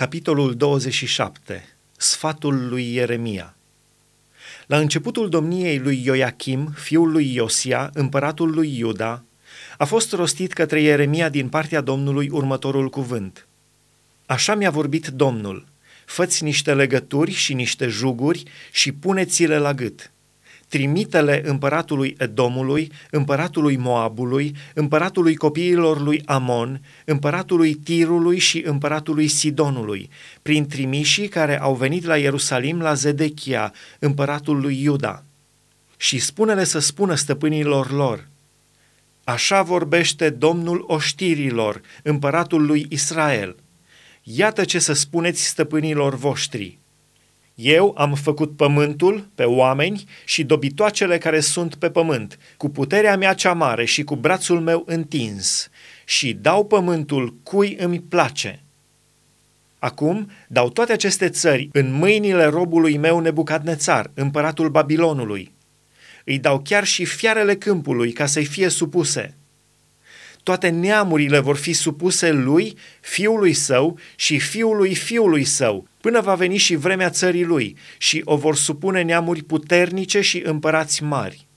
Capitolul 27. Sfatul lui Ieremia La începutul domniei lui Ioachim, fiul lui Iosia, împăratul lui Iuda, a fost rostit către Ieremia din partea Domnului următorul cuvânt. Așa mi-a vorbit Domnul, făți niște legături și niște juguri și puneți-le la gât trimitele împăratului Edomului, împăratului Moabului, împăratului copiilor lui Amon, împăratului Tirului și împăratului Sidonului, prin trimișii care au venit la Ierusalim la Zedechia, împăratul lui Iuda. Și spune-le să spună stăpânilor lor, Așa vorbește Domnul oștirilor, împăratul lui Israel. Iată ce să spuneți stăpânilor voștri – eu am făcut pământul pe oameni și dobitoacele care sunt pe pământ, cu puterea mea cea mare și cu brațul meu întins, și dau pământul cui îmi place. Acum dau toate aceste țări în mâinile robului meu Nebucadnețar, împăratul Babilonului. Îi dau chiar și fiarele câmpului ca să-i fie supuse – toate neamurile vor fi supuse lui, fiului său și fiului fiului său, până va veni și vremea țării lui, și o vor supune neamuri puternice și împărați mari.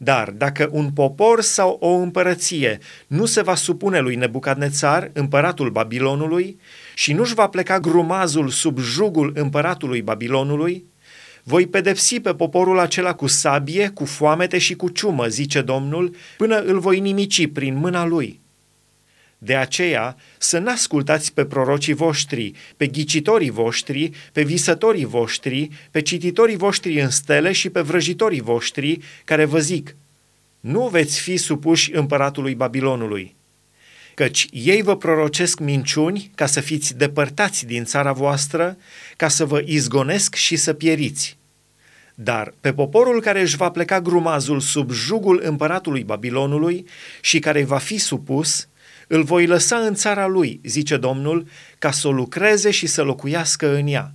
Dar dacă un popor sau o împărăție nu se va supune lui Nebucadnețar, împăratul Babilonului, și nu-și va pleca grumazul sub jugul împăratului Babilonului, voi pedepsi pe poporul acela cu sabie, cu foamete și cu ciumă, zice Domnul, până îl voi nimici prin mâna lui. De aceea să n-ascultați pe prorocii voștri, pe ghicitorii voștri, pe visătorii voștri, pe cititorii voștri în stele și pe vrăjitorii voștri, care vă zic, nu veți fi supuși împăratului Babilonului, căci ei vă prorocesc minciuni ca să fiți depărtați din țara voastră, ca să vă izgonesc și să pieriți. Dar pe poporul care își va pleca grumazul sub jugul împăratului Babilonului și care va fi supus, îl voi lăsa în țara lui, zice Domnul, ca să o lucreze și să locuiască în ea.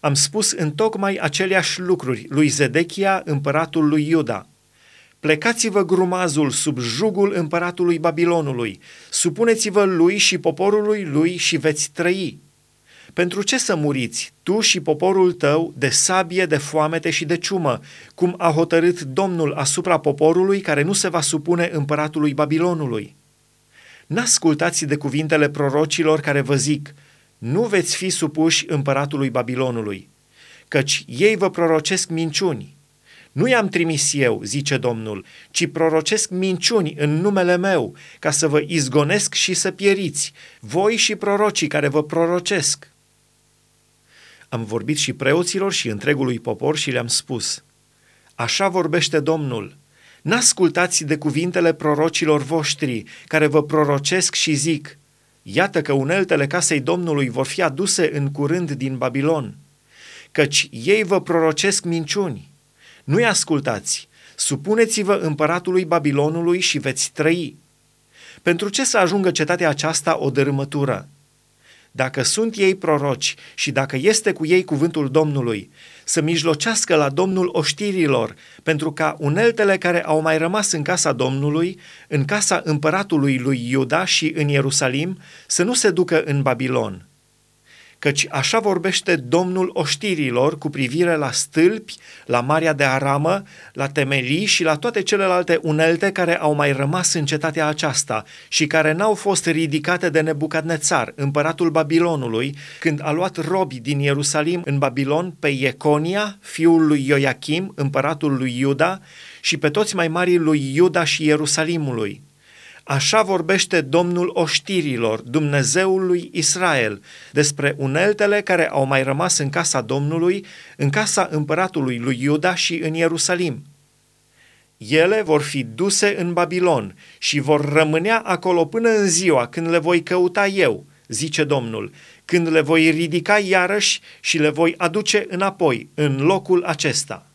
Am spus în tocmai aceleași lucruri lui Zedechia, împăratul lui Iuda. Plecați-vă grumazul sub jugul împăratului Babilonului, supuneți-vă lui și poporului lui și veți trăi. Pentru ce să muriți, tu și poporul tău, de sabie, de foamete și de ciumă, cum a hotărât Domnul asupra poporului care nu se va supune împăratului Babilonului? N-ascultați de cuvintele prorocilor care vă zic, nu veți fi supuși împăratului Babilonului, căci ei vă prorocesc minciuni. Nu i-am trimis eu, zice Domnul, ci prorocesc minciuni în numele meu, ca să vă izgonesc și să pieriți, voi și prorocii care vă prorocesc. Am vorbit și preoților și întregului popor și le-am spus, Așa vorbește Domnul, N-ascultați de cuvintele prorocilor voștri, care vă prorocesc și zic, Iată că uneltele casei Domnului vor fi aduse în curând din Babilon, căci ei vă prorocesc minciuni. Nu-i ascultați, supuneți-vă împăratului Babilonului și veți trăi. Pentru ce să ajungă cetatea aceasta o dărâmătură? dacă sunt ei proroci și dacă este cu ei cuvântul Domnului, să mijlocească la Domnul oștirilor, pentru ca uneltele care au mai rămas în casa Domnului, în casa împăratului lui Iuda și în Ierusalim, să nu se ducă în Babilon căci așa vorbește Domnul oștirilor cu privire la stâlpi, la Marea de Aramă, la temelii și la toate celelalte unelte care au mai rămas în cetatea aceasta și care n-au fost ridicate de Nebucadnețar, împăratul Babilonului, când a luat robi din Ierusalim în Babilon pe Ieconia, fiul lui Ioachim, împăratul lui Iuda, și pe toți mai marii lui Iuda și Ierusalimului Așa vorbește Domnul oștirilor, Dumnezeul lui Israel, despre uneltele care au mai rămas în casa Domnului, în casa împăratului lui Iuda și în Ierusalim. Ele vor fi duse în Babilon și vor rămânea acolo până în ziua când le voi căuta eu, zice Domnul, când le voi ridica iarăși și le voi aduce înapoi în locul acesta.